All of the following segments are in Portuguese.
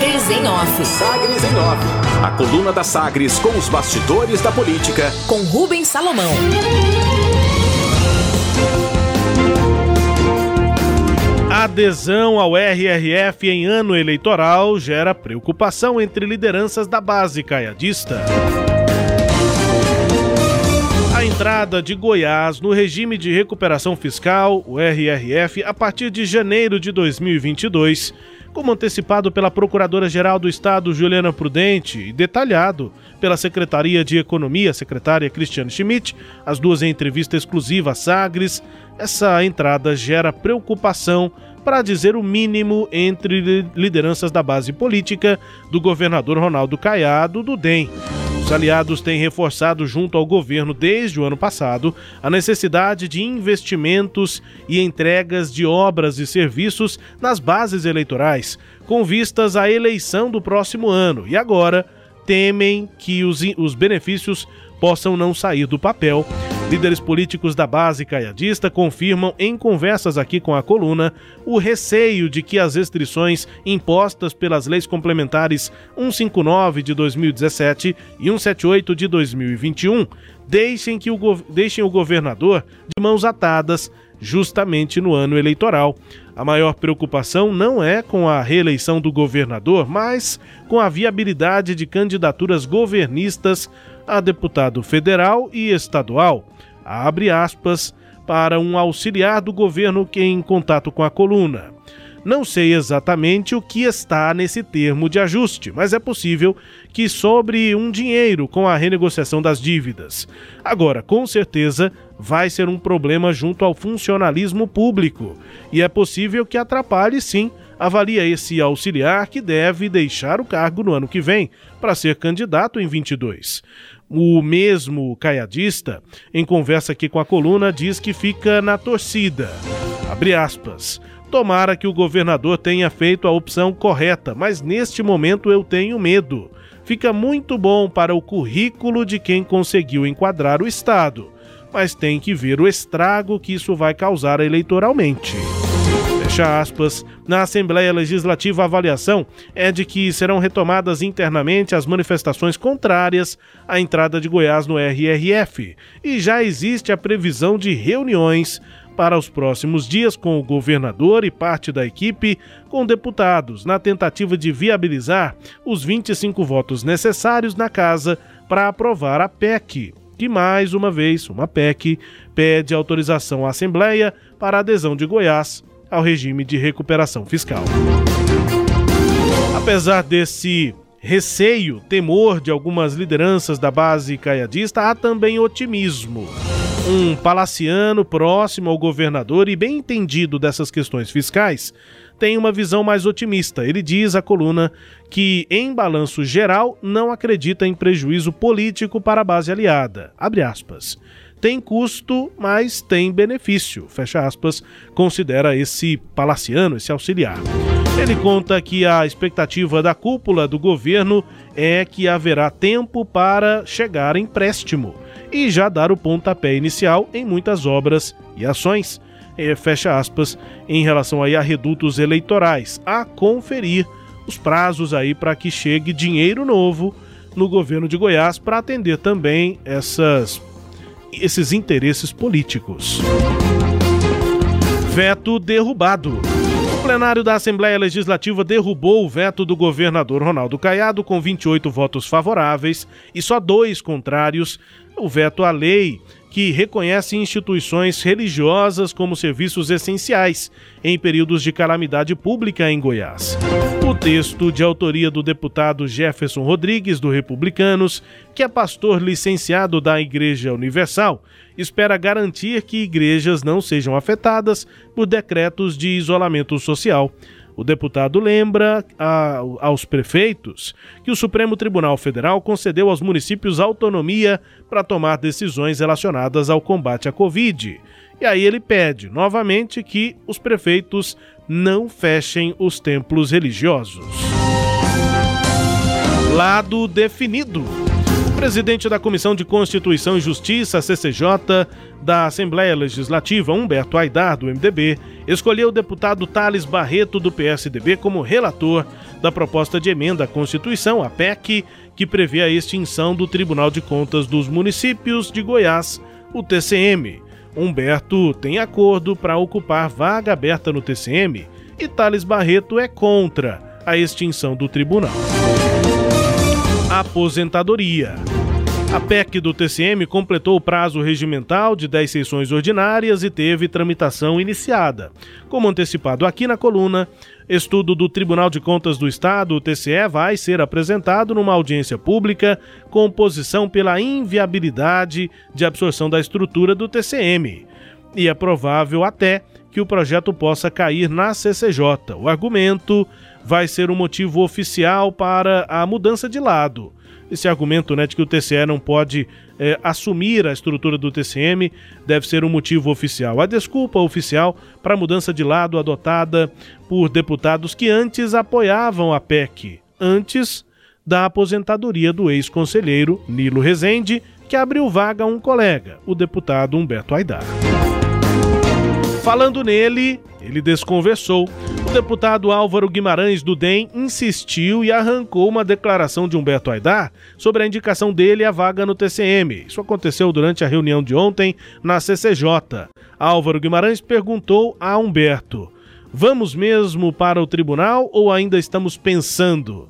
Sagres em Off. Sagres em Off. A coluna da Sagres com os bastidores da política. Com Rubens Salomão. A adesão ao RRF em ano eleitoral gera preocupação entre lideranças da base caiadista. A entrada de Goiás no regime de recuperação fiscal, o RRF, a partir de janeiro de 2022, como antecipado pela Procuradora-Geral do Estado, Juliana Prudente, e detalhado pela Secretaria de Economia, secretária Cristiane Schmidt, as duas em entrevista exclusiva a Sagres, essa entrada gera preocupação para dizer o mínimo entre lideranças da base política do governador Ronaldo Caiado do DEM. Os aliados têm reforçado junto ao governo desde o ano passado a necessidade de investimentos e entregas de obras e serviços nas bases eleitorais, com vistas à eleição do próximo ano. E agora temem que os, os benefícios possam não sair do papel. Líderes políticos da base caiadista confirmam em conversas aqui com a coluna o receio de que as restrições impostas pelas leis complementares 159 de 2017 e 178 de 2021 deixem, que o, deixem o governador de mãos atadas justamente no ano eleitoral. A maior preocupação não é com a reeleição do governador, mas com a viabilidade de candidaturas governistas a deputado federal e estadual. Abre aspas para um auxiliar do governo que em contato com a coluna. Não sei exatamente o que está nesse termo de ajuste, mas é possível que sobre um dinheiro com a renegociação das dívidas. Agora, com certeza, vai ser um problema junto ao funcionalismo público e é possível que atrapalhe sim. Avalia esse auxiliar que deve deixar o cargo no ano que vem para ser candidato em 22. O mesmo caiadista, em conversa aqui com a coluna, diz que fica na torcida. Abre aspas. Tomara que o governador tenha feito a opção correta, mas neste momento eu tenho medo. Fica muito bom para o currículo de quem conseguiu enquadrar o Estado, mas tem que ver o estrago que isso vai causar eleitoralmente. Fecha aspas. Na Assembleia Legislativa, a avaliação é de que serão retomadas internamente as manifestações contrárias à entrada de Goiás no RRF e já existe a previsão de reuniões para os próximos dias com o governador e parte da equipe com deputados, na tentativa de viabilizar os 25 votos necessários na casa para aprovar a PEC, que mais uma vez, uma PEC, pede autorização à Assembleia para a adesão de Goiás ao regime de recuperação fiscal. Apesar desse receio, temor de algumas lideranças da base caiadista, há também otimismo um palaciano próximo ao governador e bem entendido dessas questões fiscais, tem uma visão mais otimista. Ele diz à coluna que, em balanço geral, não acredita em prejuízo político para a base aliada. Abre aspas. Tem custo, mas tem benefício. Fecha aspas. Considera esse palaciano, esse auxiliar. Ele conta que a expectativa da cúpula do governo é que haverá tempo para chegar empréstimo e já dar o pontapé inicial em muitas obras e ações, fecha aspas, em relação aí a redutos eleitorais, a conferir os prazos aí para que chegue dinheiro novo no governo de Goiás para atender também essas, esses interesses políticos. Veto derrubado. O plenário da Assembleia Legislativa derrubou o veto do governador Ronaldo Caiado com 28 votos favoráveis e só dois contrários o veto à lei que reconhece instituições religiosas como serviços essenciais em períodos de calamidade pública em Goiás. O texto, de autoria do deputado Jefferson Rodrigues, do Republicanos, que é pastor licenciado da Igreja Universal, espera garantir que igrejas não sejam afetadas por decretos de isolamento social. O deputado lembra a, aos prefeitos que o Supremo Tribunal Federal concedeu aos municípios autonomia para tomar decisões relacionadas ao combate à Covid. E aí ele pede novamente que os prefeitos não fechem os templos religiosos. Lado definido presidente da Comissão de Constituição e Justiça, CCJ, da Assembleia Legislativa, Humberto Aidar, do MDB, escolheu o deputado Thales Barreto, do PSDB, como relator da proposta de emenda à Constituição, a PEC, que prevê a extinção do Tribunal de Contas dos Municípios de Goiás, o TCM. Humberto tem acordo para ocupar vaga aberta no TCM e Thales Barreto é contra a extinção do tribunal. Aposentadoria. A PEC do TCM completou o prazo regimental de 10 sessões ordinárias e teve tramitação iniciada. Como antecipado aqui na coluna, estudo do Tribunal de Contas do Estado, o TCE, vai ser apresentado numa audiência pública com posição pela inviabilidade de absorção da estrutura do TCM. E é provável até que o projeto possa cair na CCJ. O argumento vai ser o um motivo oficial para a mudança de lado esse argumento né, de que o TCE não pode é, assumir a estrutura do TCM deve ser um motivo oficial. A desculpa oficial para a mudança de lado adotada por deputados que antes apoiavam a PEC, antes da aposentadoria do ex-conselheiro Nilo Rezende, que abriu vaga a um colega, o deputado Humberto Aidar. Falando nele, ele desconversou. O deputado Álvaro Guimarães do DEM insistiu e arrancou uma declaração de Humberto Aidar sobre a indicação dele à vaga no TCM. Isso aconteceu durante a reunião de ontem na CCJ. Álvaro Guimarães perguntou a Humberto: Vamos mesmo para o tribunal ou ainda estamos pensando?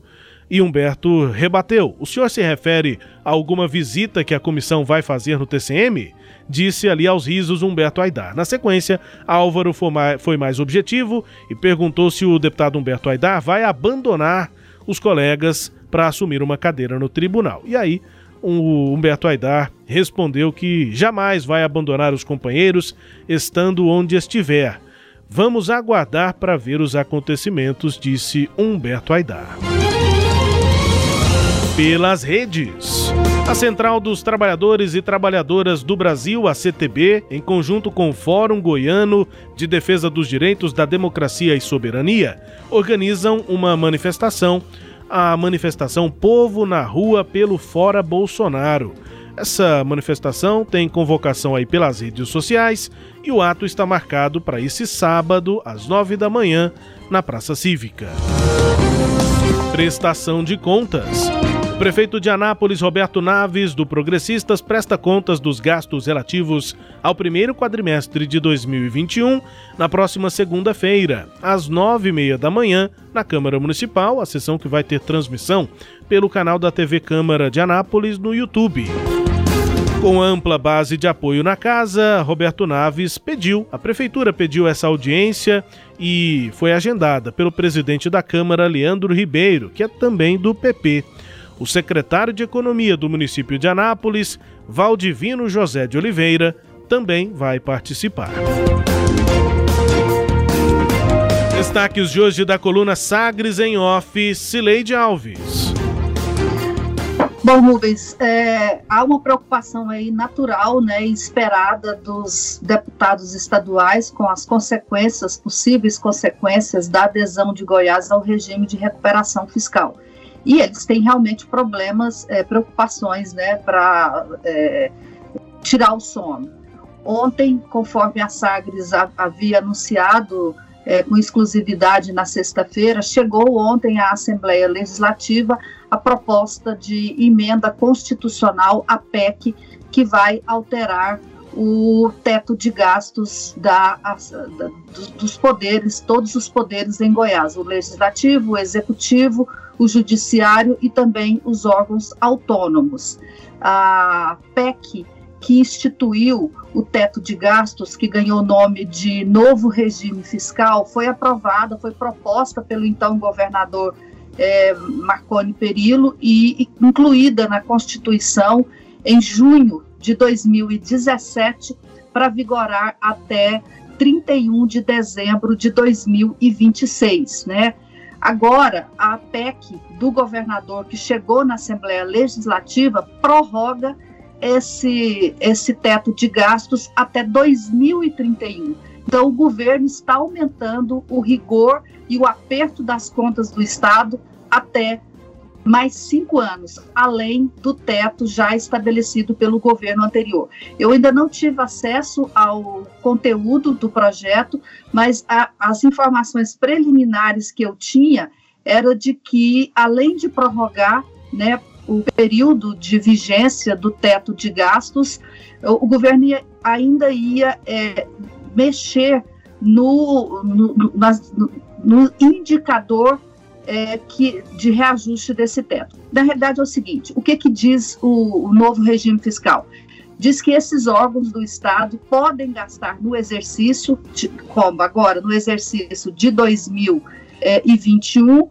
E Humberto rebateu: O senhor se refere a alguma visita que a comissão vai fazer no TCM? Disse ali aos risos Humberto Aidar. Na sequência, Álvaro foi mais objetivo e perguntou se o deputado Humberto Aidar vai abandonar os colegas para assumir uma cadeira no tribunal. E aí, o Humberto Aidar respondeu que jamais vai abandonar os companheiros, estando onde estiver. Vamos aguardar para ver os acontecimentos, disse Humberto Aidar pelas redes. A Central dos Trabalhadores e Trabalhadoras do Brasil, a CTB, em conjunto com o Fórum Goiano de Defesa dos Direitos da Democracia e Soberania, organizam uma manifestação, a manifestação Povo na Rua pelo Fora Bolsonaro. Essa manifestação tem convocação aí pelas redes sociais e o ato está marcado para esse sábado, às nove da manhã, na Praça Cívica. Prestação de contas prefeito de Anápolis, Roberto Naves, do Progressistas, presta contas dos gastos relativos ao primeiro quadrimestre de 2021 na próxima segunda-feira, às nove e meia da manhã, na Câmara Municipal, a sessão que vai ter transmissão pelo canal da TV Câmara de Anápolis no YouTube. Com ampla base de apoio na casa, Roberto Naves pediu, a prefeitura pediu essa audiência e foi agendada pelo presidente da Câmara, Leandro Ribeiro, que é também do PP. O secretário de Economia do município de Anápolis, Valdivino José de Oliveira, também vai participar. Destaques de hoje da coluna Sagres em Off, Cileide Alves. Bom, Rubens, é, há uma preocupação aí natural, né, esperada dos deputados estaduais com as consequências, possíveis consequências da adesão de Goiás ao regime de recuperação fiscal e eles têm realmente problemas, é, preocupações, né, para é, tirar o sono. Ontem, conforme a Sagres havia anunciado é, com exclusividade na sexta-feira, chegou ontem à Assembleia Legislativa a proposta de emenda constitucional à PEC que vai alterar o teto de gastos da, da, dos poderes, todos os poderes em Goiás, o legislativo, o executivo, o judiciário e também os órgãos autônomos. A PEC que instituiu o teto de gastos, que ganhou o nome de novo regime fiscal, foi aprovada, foi proposta pelo então governador é, Marconi Perillo e, incluída na Constituição em junho de 2017 para vigorar até 31 de dezembro de 2026, né? Agora, a PEC do governador que chegou na Assembleia Legislativa prorroga esse, esse teto de gastos até 2031. Então, o governo está aumentando o rigor e o aperto das contas do Estado até mais cinco anos, além do teto já estabelecido pelo governo anterior. Eu ainda não tive acesso ao conteúdo do projeto, mas a, as informações preliminares que eu tinha era de que, além de prorrogar né, o período de vigência do teto de gastos, o, o governo ia, ainda ia é, mexer no, no, no, no indicador é, que, de reajuste desse teto. Na realidade é o seguinte: o que, que diz o, o novo regime fiscal? Diz que esses órgãos do Estado podem gastar no exercício, de, como agora, no exercício de 2021,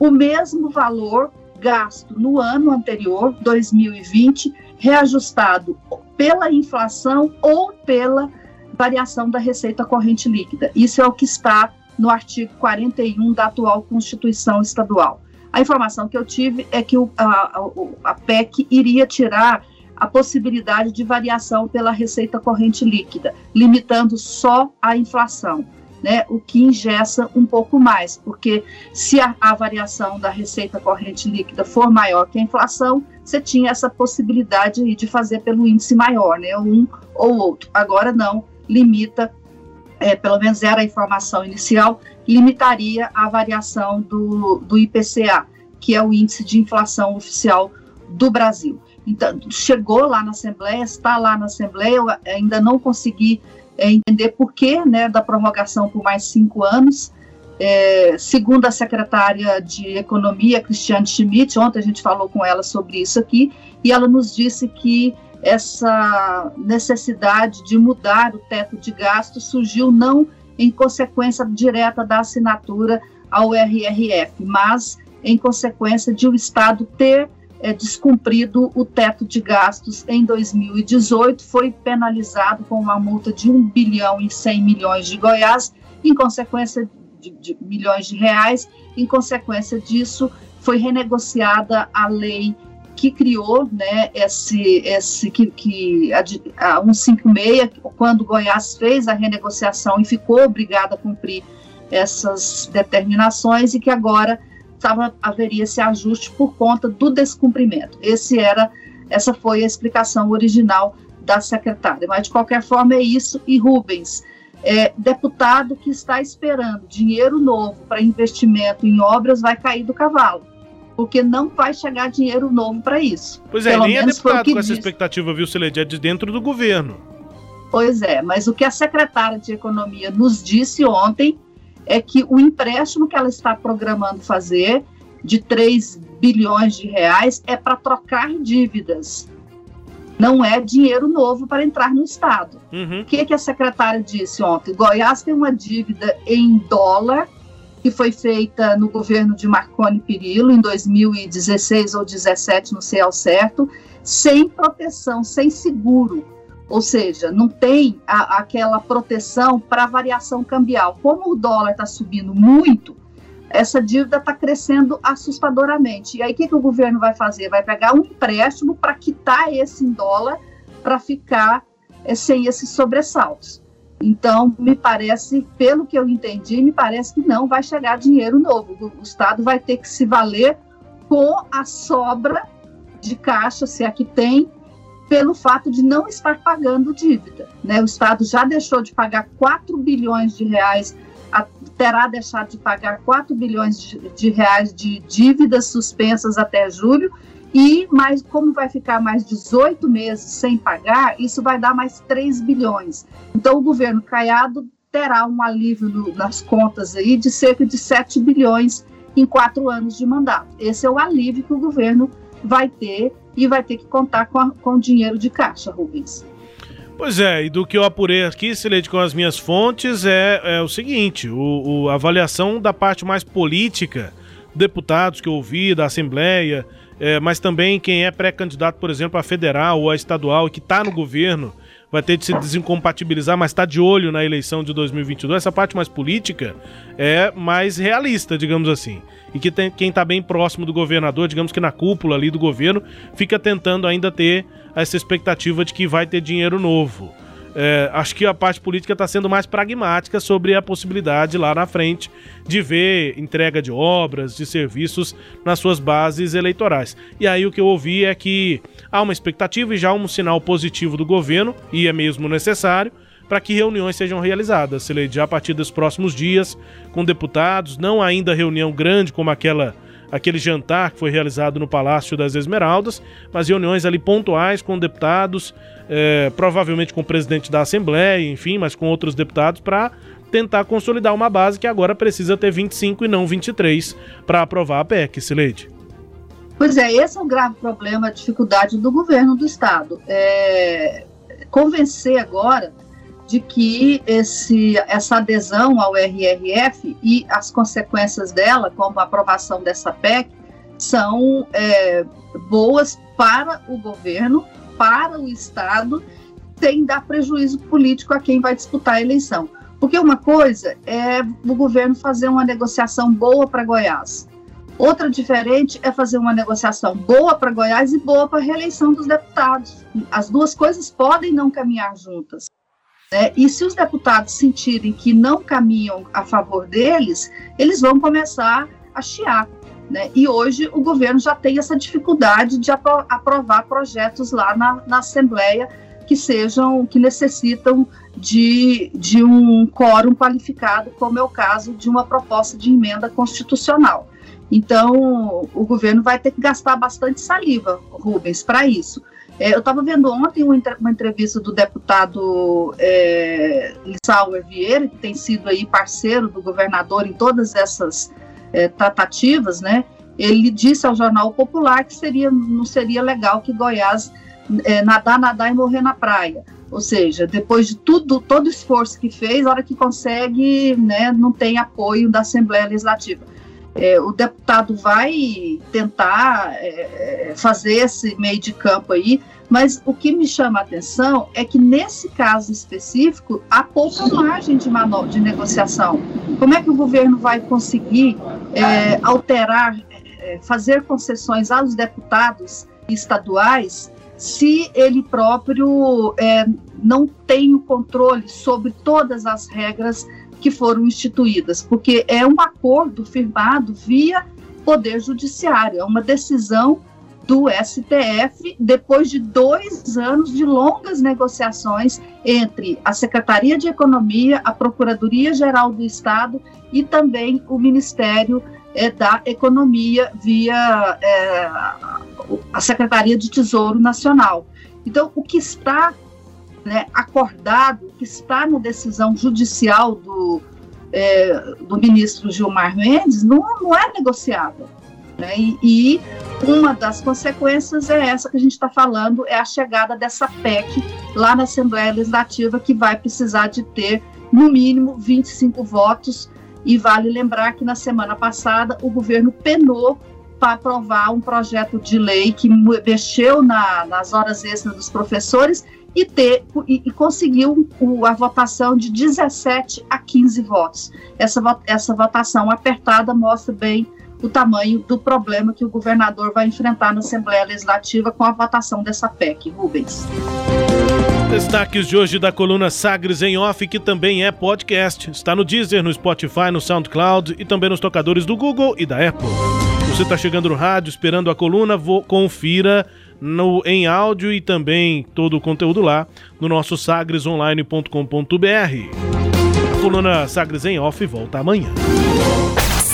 o mesmo valor gasto no ano anterior, 2020, reajustado pela inflação ou pela variação da receita corrente líquida. Isso é o que está no artigo 41 da atual Constituição Estadual. A informação que eu tive é que o, a, a PEC iria tirar a possibilidade de variação pela receita corrente líquida, limitando só a inflação. Né, o que ingessa um pouco mais, porque se a, a, variação da receita corrente líquida for maior que a inflação, você tinha essa possibilidade de fazer pelo índice maior, né, um ou outro. Agora não, limita é, pelo menos era a informação inicial, limitaria a variação do, do IPCA, que é o índice de inflação oficial do Brasil. Então, chegou lá na Assembleia, está lá na Assembleia, eu ainda não consegui é, entender por que né, da prorrogação por mais cinco anos. É, segundo a secretária de Economia, Cristiane Schmidt, ontem a gente falou com ela sobre isso aqui, e ela nos disse que essa necessidade de mudar o teto de gasto surgiu não em consequência direta da assinatura ao RRF, mas em consequência de o Estado ter é, descumprido o teto de gastos em 2018, foi penalizado com uma multa de 1 bilhão e 100 milhões de Goiás, em consequência de, de milhões de reais, em consequência disso foi renegociada a lei que criou né, esse, esse que, que a, a 156, quando Goiás fez a renegociação e ficou obrigada a cumprir essas determinações e que agora tava, haveria esse ajuste por conta do descumprimento. Esse era, essa foi a explicação original da secretária. Mas, de qualquer forma, é isso. E Rubens, é, deputado que está esperando dinheiro novo para investimento em obras vai cair do cavalo porque não vai chegar dinheiro novo para isso. Pois é, Pelo nem é deputado com essa expectativa, viu, Celede, é de dentro do governo. Pois é, mas o que a secretária de Economia nos disse ontem é que o empréstimo que ela está programando fazer de 3 bilhões de reais é para trocar dívidas. Não é dinheiro novo para entrar no Estado. Uhum. O que, que a secretária disse ontem? Goiás tem uma dívida em dólar que foi feita no governo de Marconi Perillo em 2016 ou 2017, não sei ao certo, sem proteção, sem seguro. Ou seja, não tem a, aquela proteção para variação cambial. Como o dólar está subindo muito, essa dívida está crescendo assustadoramente. E aí, o que, que o governo vai fazer? Vai pegar um empréstimo para quitar esse em dólar para ficar é, sem esses sobressaltos. Então, me parece, pelo que eu entendi, me parece que não vai chegar dinheiro novo. O Estado vai ter que se valer com a sobra de caixa, se é que tem, pelo fato de não estar pagando dívida. Né? O Estado já deixou de pagar 4 bilhões de reais, terá deixado de pagar 4 bilhões de, de reais de dívidas suspensas até julho, e mais, como vai ficar mais 18 meses sem pagar, isso vai dar mais 3 bilhões. Então, o governo Caiado terá um alívio no, nas contas aí de cerca de 7 bilhões em quatro anos de mandato. Esse é o alívio que o governo vai ter e vai ter que contar com, a, com dinheiro de caixa, Rubens. Pois é, e do que eu apurei aqui, Celede, com as minhas fontes, é, é o seguinte: o, o, a avaliação da parte mais política, deputados que eu ouvi, da Assembleia, é, mas também quem é pré-candidato, por exemplo, a federal ou a estadual e que está no governo vai ter de se desincompatibilizar, mas está de olho na eleição de 2022. Essa parte mais política é mais realista, digamos assim. E que tem, quem está bem próximo do governador, digamos que na cúpula ali do governo, fica tentando ainda ter essa expectativa de que vai ter dinheiro novo. É, acho que a parte política está sendo mais pragmática sobre a possibilidade lá na frente de ver entrega de obras, de serviços nas suas bases eleitorais. E aí o que eu ouvi é que há uma expectativa e já um sinal positivo do governo, e é mesmo necessário, para que reuniões sejam realizadas, Sileide, já a partir dos próximos dias, com deputados, não ainda reunião grande como aquela aquele jantar que foi realizado no Palácio das Esmeraldas, mas reuniões ali pontuais com deputados, é, provavelmente com o presidente da Assembleia, enfim, mas com outros deputados, para tentar consolidar uma base que agora precisa ter 25 e não 23 para aprovar a PEC, Sileide. Pois é, esse é um grave problema, a dificuldade do governo do Estado. É, convencer agora de que esse, essa adesão ao RRF e as consequências dela, como a aprovação dessa PEC, são é, boas para o governo, para o Estado, sem dar prejuízo político a quem vai disputar a eleição. Porque uma coisa é o governo fazer uma negociação boa para Goiás. Outra diferente é fazer uma negociação boa para Goiás e boa para a reeleição dos deputados. As duas coisas podem não caminhar juntas. Né? E se os deputados sentirem que não caminham a favor deles, eles vão começar a chiar. Né? E hoje o governo já tem essa dificuldade de apro aprovar projetos lá na, na Assembleia que sejam, que necessitam de, de um quórum qualificado, como é o caso de uma proposta de emenda constitucional. Então, o governo vai ter que gastar bastante saliva, Rubens, para isso. É, eu estava vendo ontem uma entrevista do deputado é, Lissauer Vieira, que tem sido aí parceiro do governador em todas essas é, tratativas, né? Ele disse ao Jornal Popular que seria, não seria legal que Goiás é, nadar, nadar e morrer na praia. Ou seja, depois de tudo, todo o esforço que fez, a hora que consegue, né, não tem apoio da Assembleia Legislativa. É, o deputado vai tentar é, fazer esse meio de campo aí, mas o que me chama a atenção é que nesse caso específico há pouca margem de, de negociação. Como é que o governo vai conseguir é, alterar, é, fazer concessões aos deputados estaduais se ele próprio é, não tem o controle sobre todas as regras que foram instituídas, porque é um acordo firmado via Poder Judiciário, é uma decisão do STF depois de dois anos de longas negociações entre a Secretaria de Economia, a Procuradoria Geral do Estado e também o Ministério é, da Economia via é, a Secretaria de Tesouro Nacional. Então, o que está né, acordado, que está na decisão judicial do, é, do ministro Gilmar Mendes, não, não é negociável. Né? E, e, uma das consequências é essa que a gente está falando, é a chegada dessa PEC lá na Assembleia Legislativa, que vai precisar de ter, no mínimo, 25 votos. E vale lembrar que na semana passada o governo penou para aprovar um projeto de lei que mexeu na, nas horas extras dos professores e, ter, e, e conseguiu a votação de 17 a 15 votos. Essa, essa votação apertada mostra bem o tamanho do problema que o governador vai enfrentar na Assembleia Legislativa com a votação dessa PEC. Rubens. Destaques de hoje da coluna Sagres em Off, que também é podcast. Está no Deezer, no Spotify, no SoundCloud e também nos tocadores do Google e da Apple. Você está chegando no rádio esperando a coluna, vou, confira no, em áudio e também todo o conteúdo lá no nosso sagresonline.com.br. A coluna Sagres em Off volta amanhã.